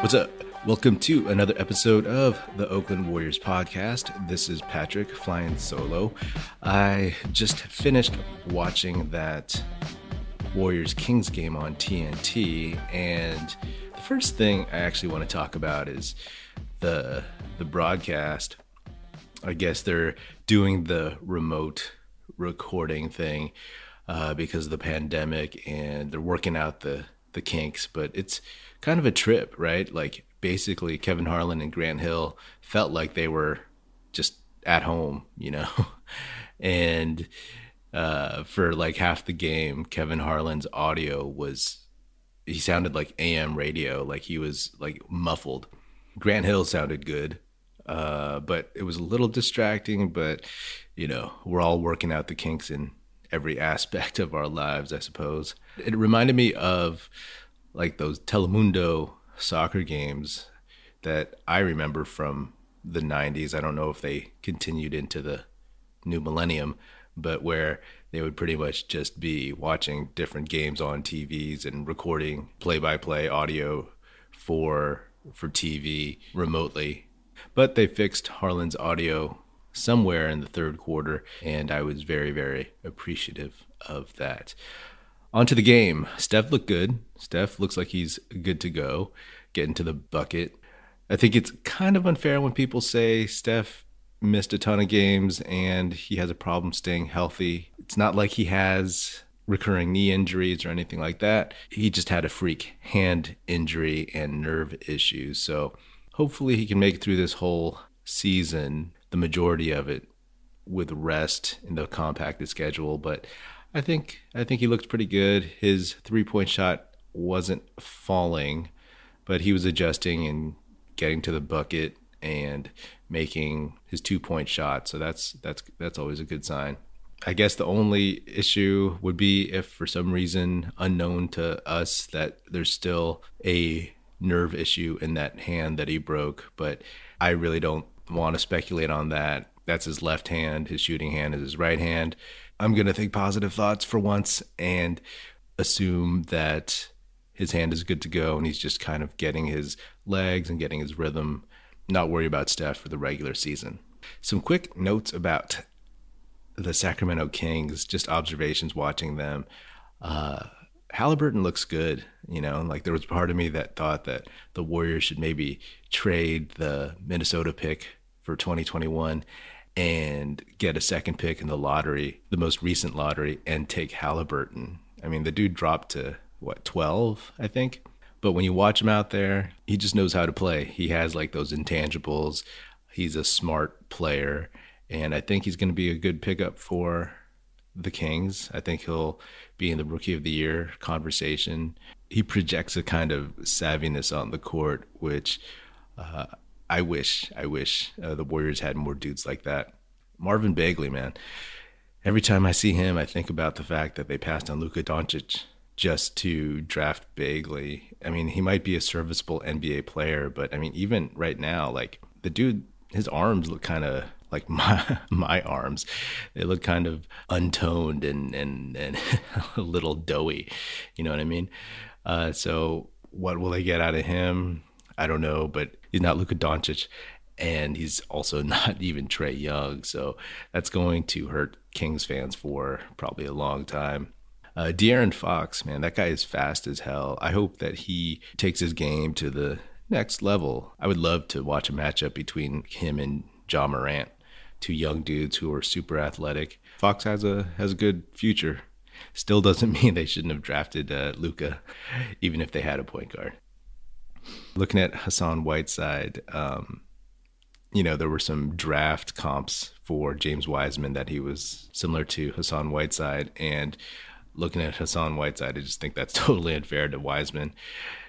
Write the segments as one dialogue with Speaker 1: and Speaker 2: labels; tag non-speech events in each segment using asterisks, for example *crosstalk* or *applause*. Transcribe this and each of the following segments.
Speaker 1: What's up? Welcome to another episode of the Oakland Warriors podcast. This is Patrick flying solo. I just finished watching that Warriors Kings game on TNT, and the first thing I actually want to talk about is the the broadcast. I guess they're doing the remote recording thing uh, because of the pandemic, and they're working out the the kinks. But it's kind of a trip, right? Like basically, Kevin Harlan and Grant Hill felt like they were just at home, *laughs* you know, and uh, for like half the game, Kevin Harlan's audio was he sounded like AM radio, like he was like muffled. Grant Hill sounded good, uh, but it was a little distracting. But you know, we're all working out the kinks in every *laughs* aspect of our lives, I suppose. It reminded me of like those Telemundo soccer games that I remember from the 90s. I don't know if they continued into the new millennium, but where they would pretty much just be watching different games on TVs and recording play-by-play audio for for TV remotely. But they fixed Harlan's audio somewhere in the third quarter, and I was very, very appreciative of that. On to the game. Steph looked good. Steph looks like he's good to go, get into the bucket. I think it's kind of unfair when people say Steph missed a ton of games and he has a problem staying healthy. It's not like he has recurring knee injuries or anything like that. He just had a freak hand injury and nerve issues. So hopefully he can make it through this whole season, the majority of it with rest in the compacted schedule. But I think I think he looked pretty good. His three point shot wasn't falling, but he was adjusting and getting to the bucket and making his two point shot. So that's that's that's always a good sign. I guess the only issue would be if for some reason unknown to us that there's still a nerve issue in that hand that he broke, but I really don't want to speculate on that. That's his left hand, his shooting hand is his right hand. I'm going to think positive thoughts for once and assume that his hand is good to go and he's just kind of getting his legs and getting his rhythm, not worry about Steph for the regular season. Some quick notes about the Sacramento Kings, just observations watching them. Uh, Halliburton looks good, you know, like there was part of me that thought that the Warriors should maybe trade the Minnesota pick for 2021 and get a second pick in the lottery, the most recent lottery, and take Halliburton. I mean, the dude dropped to what, 12, I think? But when you watch him out there, he just knows how to play. He has like those intangibles. He's a smart player. And I think he's going to be a good pickup for the Kings. I think he'll be in the rookie of the year conversation. He projects a kind of savviness on the court, which uh, I wish, I wish uh, the Warriors had more dudes like that. Marvin Bagley, man. Every time I see him, I think about the fact that they passed on Luka Doncic just to draft Bagley. I mean, he might be a serviceable NBA player, but I mean, even right now, like the dude, his arms look kind of like *laughs* my my arms. They look kind of untoned and and and *laughs* a little doughy. You know what I mean? Uh, so what will they get out of him? I don't know, but he's not Luka Doncic, and he's also *laughs* not even Trae Young. So that's going to hurt Kings fans for probably a long time. Uh, De'Aaron Fox, man, that guy is fast as hell. I hope that he takes his game to the next level. I would love to watch a matchup between him and Ja Morant, two young dudes who are super athletic. Fox has a has a good future. Still doesn't *laughs* mean they shouldn't have drafted uh, Luka, even if they had a point guard looking at Hassan Whiteside, um, you know, there were some draft comps for James Wiseman that he was similar to Hassan Whiteside. And looking at Hassan Whiteside, I just think that's *laughs* totally unfair to Wiseman.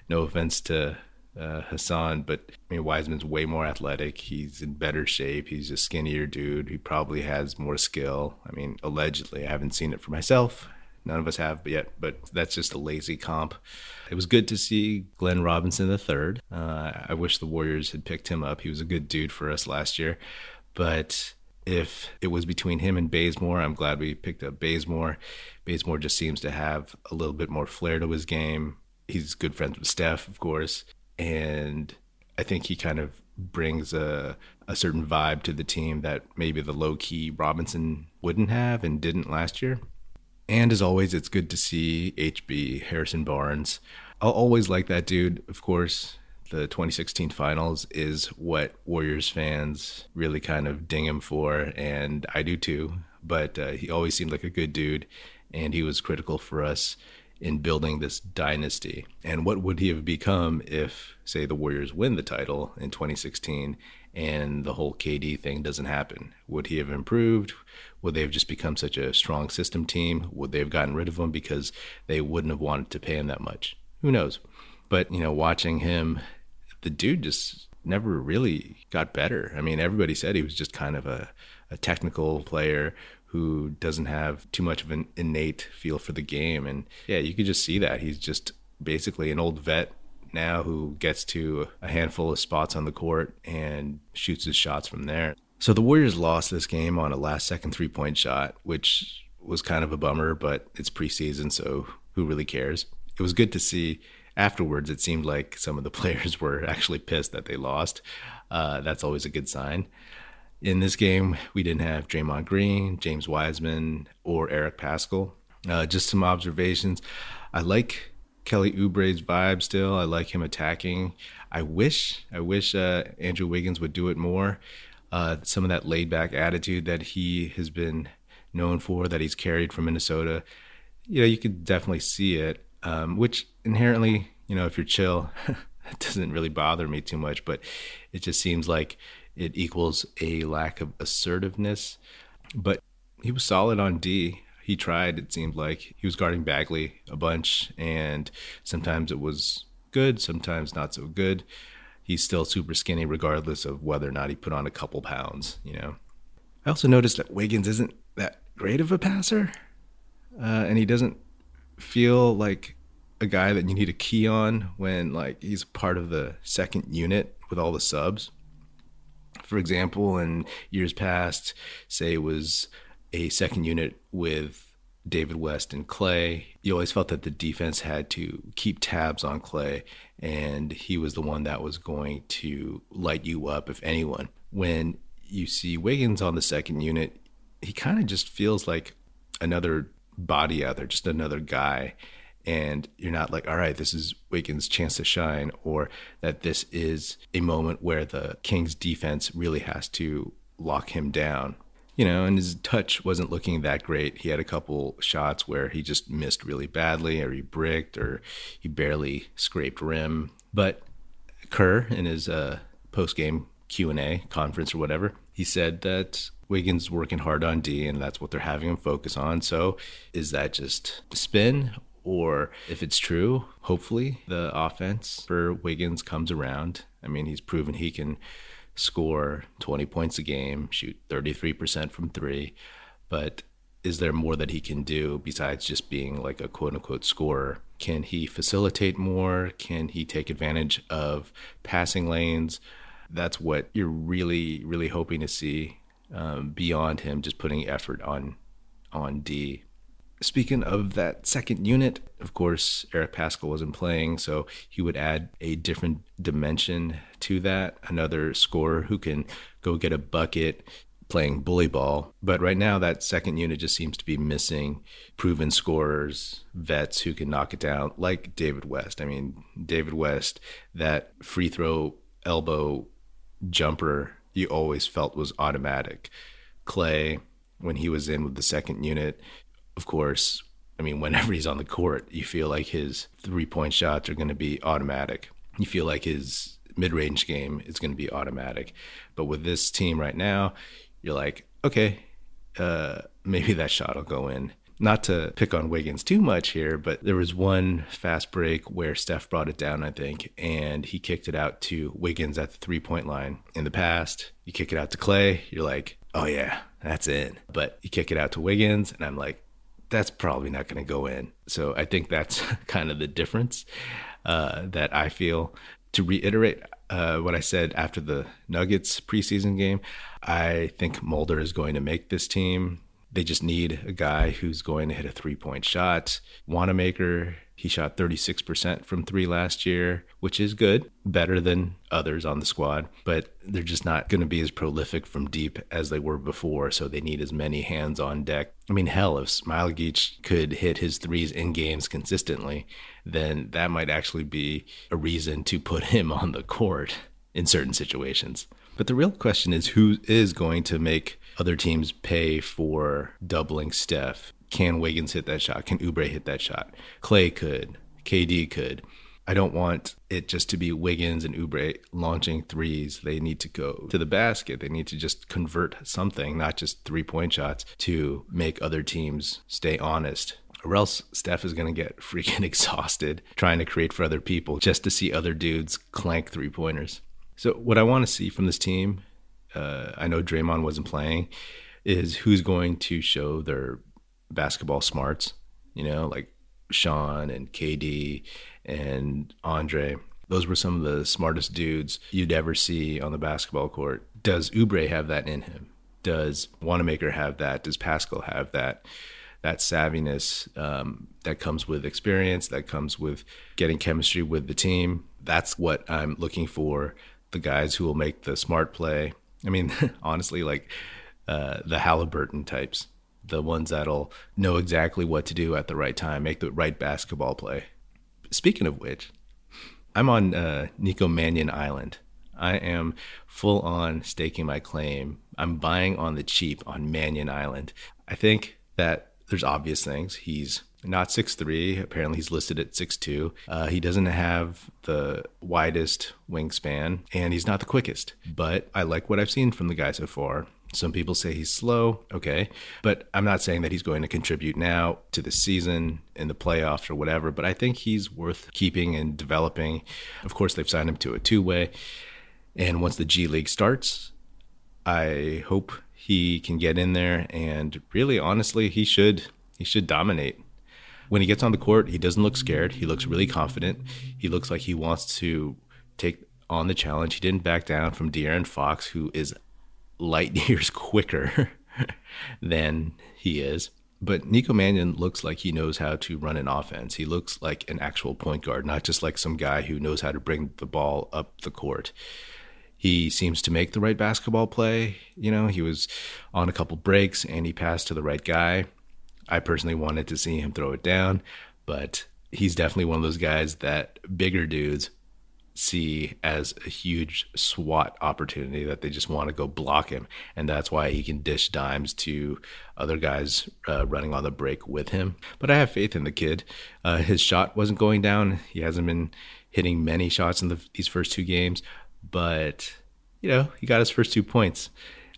Speaker 1: No offense to uh, Hassan, but I mean, Wiseman's way more athletic. He's in better shape. He's a skinnier dude. He probably has more skill. I mean, allegedly, I haven't seen it for myself. None of us have yet, but that's just a lazy comp. It was good to see Glenn Robinson III. Uh, I wish the Warriors had picked him up. He was a good dude for us last year. But if it was between him and Bazemore, I'm glad we picked up Bazemore. Bazemore just seems to have a little bit more flair to his game. He's good friends with Steph, of course. and I think he kind of brings a a certain vibe to the team that maybe the low key Robinson wouldn't have and didn't last year. And as always, it's good to see HB Harrison Barnes. I'll always like that dude, of course. The 2016 finals is what Warriors fans really kind of ding him for, and I do too. But uh, he always seemed like a good dude, and he was critical for us in building this dynasty. And what would he have become if, say, the Warriors win the title in 2016 and the whole KD thing doesn't happen? Would he have improved? Would they have just become such a strong system team? Would they have gotten rid of him because they wouldn't have wanted to pay him that much? Who knows? But, you know, watching him, the dude just never really got better. I mean, everybody said he was just kind of a, a technical player who doesn't have too much of an innate feel for the game. And yeah, you could just see that. He's just basically an old vet now who gets to a handful of spots on the court and shoots his shots from there. So the Warriors lost this game on a last second three point shot, which was kind of a bummer, but it's preseason, so who really cares? It was good to see afterwards. It seemed like some of the *laughs* players were actually pissed that they lost. Uh, that's always a good sign in this game, we didn't have Draymond Green, James Wiseman, or Eric Paschall. Uh, just some observations. I like Kelly Oubre's vibe still. I like him attacking. I wish, I wish uh, Andrew Wiggins would do it more. Uh, some of that laid back attitude that he has been known for, that he's carried from Minnesota. You know, you could definitely see it, um, which inherently, you know, if you're chill, *laughs* it doesn't really bother me too much, but it just seems like it equals a lack of assertiveness. But he was solid on D. He tried, it seemed like. He was guarding Bagley a bunch, and sometimes it was good, sometimes not so good. He's still super skinny, regardless of whether or not he put on a couple pounds, you know. I also noticed that Wiggins isn't that great of a passer, uh, and he doesn't feel like a guy that you need a key on when like he's part of the second unit with all the subs for example, in years past, say it was a second unit with David West and Klay. you always felt that the defense had to keep tabs on Klay, and he was the one that was going to light you up, if anyone. When you see Wiggins on the second unit, he kind of just feels like another body out there, just another guy and you're not like, all right, this is Wiggins' chance to shine, or that this is a moment where the Kings defense really has to lock him down. You know, and his touch wasn't looking that great. He had a couple shots where he just missed really badly, or he bricked, or he barely scraped rim. But Kerr, in his uh, post-game Q&A conference or whatever, he said that Wiggins working hard on D, and that's what they're having him focus on. So, is that just spin, or if it's true, hopefully the offense for Wiggins comes around. I mean, he's proven he can score 20 points a game, shoot 33% from three, but is there more that he can do besides just being like a quote unquote scorer? Can he facilitate more? Can he take advantage of passing lanes? That's what you're really, really hoping to see um, beyond him just putting effort on on D. Speaking of that second unit, of course, Eric Paschall wasn't playing, so he would add a different dimension to that. Another scorer who can go get a bucket playing bully ball. But right now, that second unit just seems to be missing proven scorers, vets who can knock it down, like David West. I mean, David West, that free throw elbow jumper you always felt was automatic. Klay, when he was in with the second unit, of course, I mean, whenever he's on the court, you feel like his three point shots are going to be automatic. You feel like his mid range game is going to be automatic. But with this team right now, you're like, okay, uh, maybe that shot will go in. Not to pick on Wiggins too much here, but there was one fast break where Steph brought it down, I think, and he kicked it out to Wiggins at the three point line. In the past, you kick it out to Klay, you're like, oh yeah, that's in. But you kick it out to Wiggins, and I'm like, that's probably not going to go in. So I think that's *laughs* kind of the difference uh, that I feel. To reiterate uh, what I said after the Nuggets preseason game, I think Mulder is going to make this team. They just need a guy who's going to hit a three point shot. Wanamaker, He shot 36% from three last year, which is good, better than others on the squad, but they're just not going to be as prolific from deep as they were before. So they need as many hands on deck. I mean, hell, if Smailagic could hit his threes in games consistently, then that might actually be a reason to put him on the court in certain situations. But the real question is who is going to make other teams pay for doubling Steph? Can Wiggins hit that shot? Can Oubre hit that shot? Klay could. KD could. I don't want it just to be Wiggins and Oubre launching threes. They need to go to the basket. They need to just convert something, not just three point shots, to make other teams stay honest. Or else Steph is going to get *laughs* freaking exhausted trying to create for other people just to see other dudes clank three pointers. So, what I want to see from this team, uh, I know Draymond wasn't playing, is who's going to show their basketball smarts, you know, like Shaun and KD and Andre. Those were some of the smartest dudes you'd ever see on the basketball court. Does Oubre have that in him? Does Wanamaker have that? Does Paschall have that? That savviness um, that comes with experience, that comes with getting chemistry with the team. That's what I'm looking for. The guys who will make the smart play. I mean, *laughs* honestly, like uh, the Halliburton types the ones that'll know exactly what to do at the right time, make the right basketball play. Speaking of which, I'm on uh, Nico Mannion Island. I am full on staking my claim. I'm buying on the cheap on Mannion Island. I think that there's obvious things. He's not 6'3. Apparently, he's listed at 6'2. Uh, he doesn't have the widest wingspan, and he's not the quickest. But I like what I've seen from the guy so far. Some people say he's slow. Okay. But I'm not saying that he's going to contribute now to the season in the playoffs or whatever, but I think he's worth keeping and developing. Of course, they've signed him to a two way. And once the G League starts, I hope he can get in there and really honestly he should he should dominate. When he gets on the court, he doesn't look scared. He looks really confident. He looks like he wants to take on the challenge. He didn't back down from De'Aaron Fox, who is light *laughs* years quicker *laughs* than he is. But Nico Mannion looks like he knows how to run an offense. He looks like an actual point guard, not just like some guy who knows how to bring the ball up the court. He seems to make the right basketball play. You know, he was on a couple breaks and he passed to the right guy. I personally wanted to see him throw it down, but he's definitely one of those guys that bigger dudes see as a huge SWAT opportunity that they just want to go block him. And that's why he can dish dimes to other guys uh, running on the break with him. But I have faith in the kid. Uh, his shot wasn't going down. He hasn't been hitting many shots in the, these first two games, but you know, he got his first two points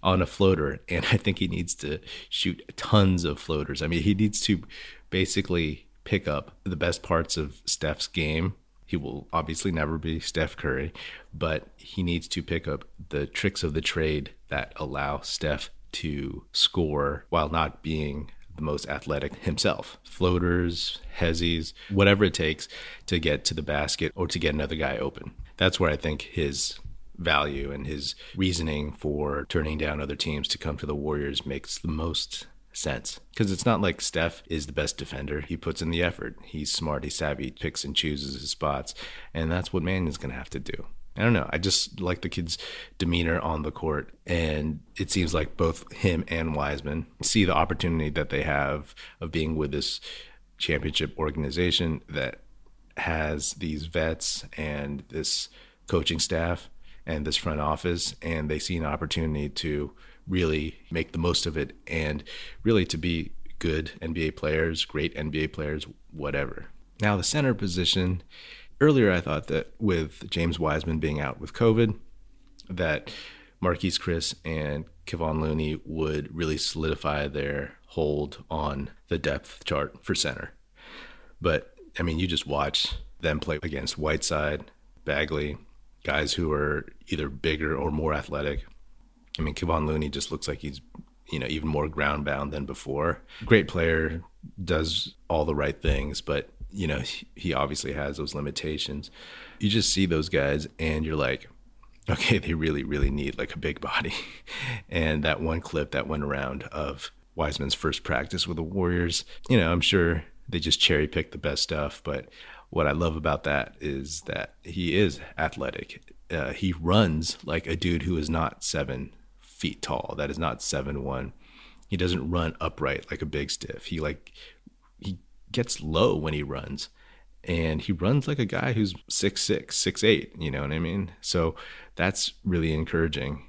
Speaker 1: on a floater. And I think he needs to shoot tons of floaters. I mean, he needs to basically pick up the best parts of Steph's game he will obviously never be Steph Curry, but he needs to pick up the tricks of the trade that allow Steph to score while not being the most athletic himself. Floaters, hezzies, whatever it takes to get to the basket or to get another guy open. That's where I think his value and his reasoning for turning down other teams to come to the Warriors makes the most sense because it's not like Steph is the best defender. He puts in the effort. He's smart. He's savvy. He Picks and chooses his spots, and that's what Mannion's going to have to do. I don't know. I just like the kid's demeanor on the court, and it seems like both him and Wiseman see the opportunity that they have of being with this championship organization that has these vets and this coaching staff and this front office, and they see an opportunity to really make the most of it and really to be good NBA players, great NBA players, whatever. Now, the center position, earlier I thought that with James Wiseman being out with COVID, that Marquese Chriss and Kevon Looney would really solidify their hold on the depth chart for center. But I mean, you just watch them play against Whiteside, Bagley, guys who are either bigger or more athletic. I mean, Kevon Looney just looks like he's, you know, even more ground bound than before. Great player, does all the right things, but, you know, he obviously has those limitations. You just see those guys and you're like, okay, they really, really need like a big body. *laughs* and that one clip that went around of Wiseman's first practice with the Warriors, you know, I'm sure they just cherry pick the best stuff. But what I love about that is that he is athletic. Uh, he runs like a dude who is not seven feet tall. That is not seven one. He doesn't run upright like a big stiff. He like he gets low when he runs, and he runs like a guy who's six six, six eight. You know what I mean? So that's really encouraging.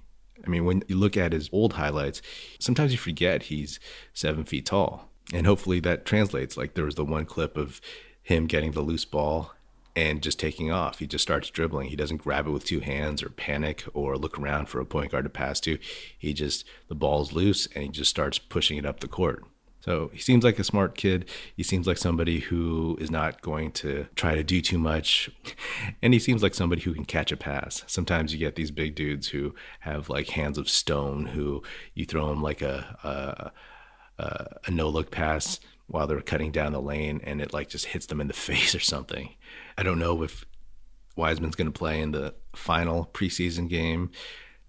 Speaker 1: I mean, when you look at his old highlights, sometimes you forget he's seven feet tall. And hopefully that translates. Like there was the one clip of him getting the loose ball and just taking off. He just starts dribbling. He doesn't grab it with two hands or panic or look around for a point guard to pass to. He just, the ball's loose and he just starts pushing it up the court. So he seems like a smart kid. He seems like somebody who is not going to try to do too much. *laughs* And he seems like somebody who can catch a pass. Sometimes you get these big dudes who have like hands of stone who you throw them like a, a, a, a no look pass while they're cutting down the lane and it like just hits them in the *laughs* face or something. I don't know if Wiseman's going to play in the final preseason game.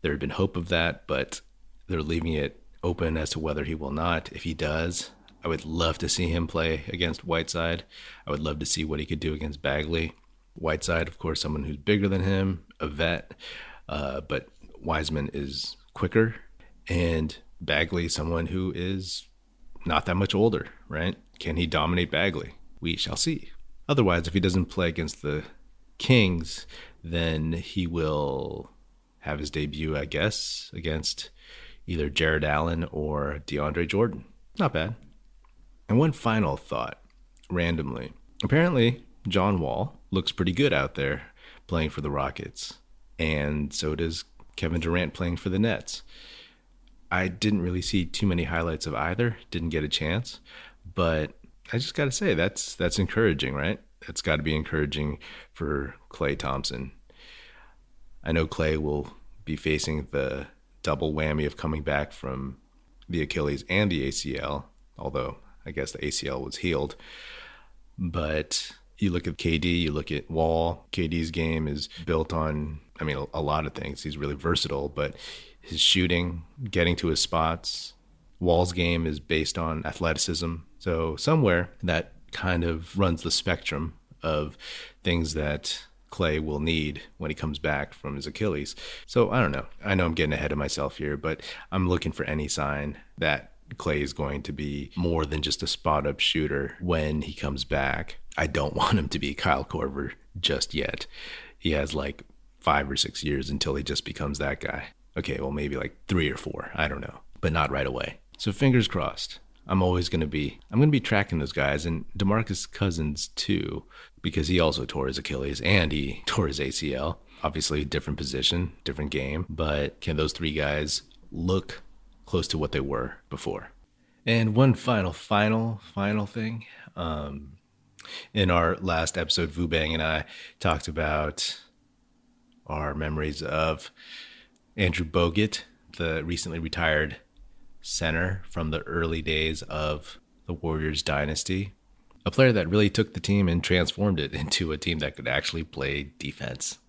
Speaker 1: There had been hope of that, but they're leaving it open as to whether he will not. If he does, I would love to see him play against Whiteside. I would love to see what he could do against Bagley. Whiteside, of course, someone who's bigger than him, a vet, uh, but Wiseman is quicker, and Bagley, someone who is not that much older, right? Can he dominate Bagley? We shall see. Otherwise, if he doesn't play against the Kings, then he will have his debut, I guess, against either Jarrett Allen or DeAndre Jordan. Not bad. And one final thought, randomly. Apparently, John Wall looks pretty good out there playing for the Rockets. And so does Kevin Durant playing for the Nets. I didn't really see too many highlights of either, didn't get a chance, but I just got to say that's that's encouraging, right? That's got to be encouraging for Klay Thompson. I know Klay will be facing the double whammy of coming back from the Achilles and the ACL, although I guess the ACL was healed. But you look at KD, you look at Wall. KD's game is built on, I mean, a, lot of things. He's really versatile, but his shooting, getting to his spots, Wall's game is based on athleticism. So somewhere that kind of runs the spectrum of things that Klay will need when he comes back from his Achilles. So I don't know. I know I'm getting ahead of myself here, but I'm looking for any sign that Klay is going to be more than just a spot up shooter when he comes back. I don't *laughs* want him to be Kyle Korver just yet. He has like five or six years until he just becomes that guy. Okay, well, maybe like three or four. I don't know, but not right away. So fingers crossed. I'm always going to be I'm going to be tracking those guys and DeMarcus Cousins too because he also tore his Achilles and he *laughs* tore his ACL. Obviously different position, different game, but can those three guys look close to what they were before? And one final final final thing um in our last episode Vu Bang and I talked about our memories of Andrew Bogut, the recently retired center from the early days of the Warriors dynasty. A player that really took the team and transformed it *laughs* into a team that could actually play defense.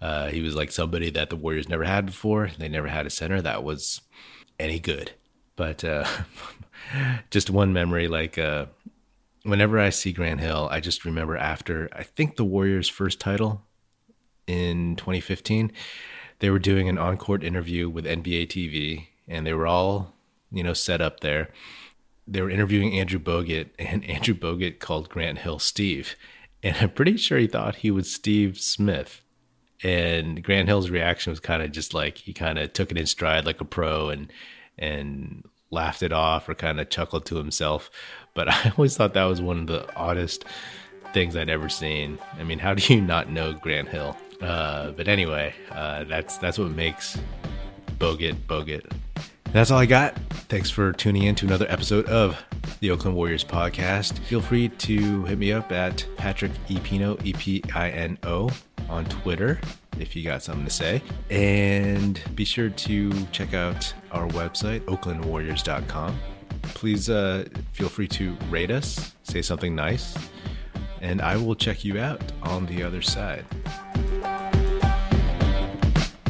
Speaker 1: Uh, he was like somebody that the Warriors never had before. They never had a center that was any good. But uh, *laughs* just one memory like uh, whenever I see Grant Hill, I just remember after, I think the Warriors' first title in 2015, they were doing an on court interview with NBA TV and they were all, you know, set up there. They were interviewing Andrew Bogut, and *laughs* Andrew Bogut called Grant Hill Steve. And I'm pretty sure he thought he was Steve Smith. And Grant Hill's reaction was kind of just like he kind of took it in stride like a pro and and laughed it off or kind of chuckled to himself. But *laughs* I always thought that was one of the oddest things I'd ever seen. I mean, how do you not know Grant Hill? Uh, but anyway, uh, that's that's what makes Bogut Bogut. That's all I got. Thanks for tuning in to another episode of the Oakland Warriors podcast. Feel free to hit me up at Patrick Epino, E P I N O, on Twitter if you got something to say. And be sure to check out our website, oaklandwarriors.com. Please uh, feel free to rate us, say something nice, and I will check you out on the other side.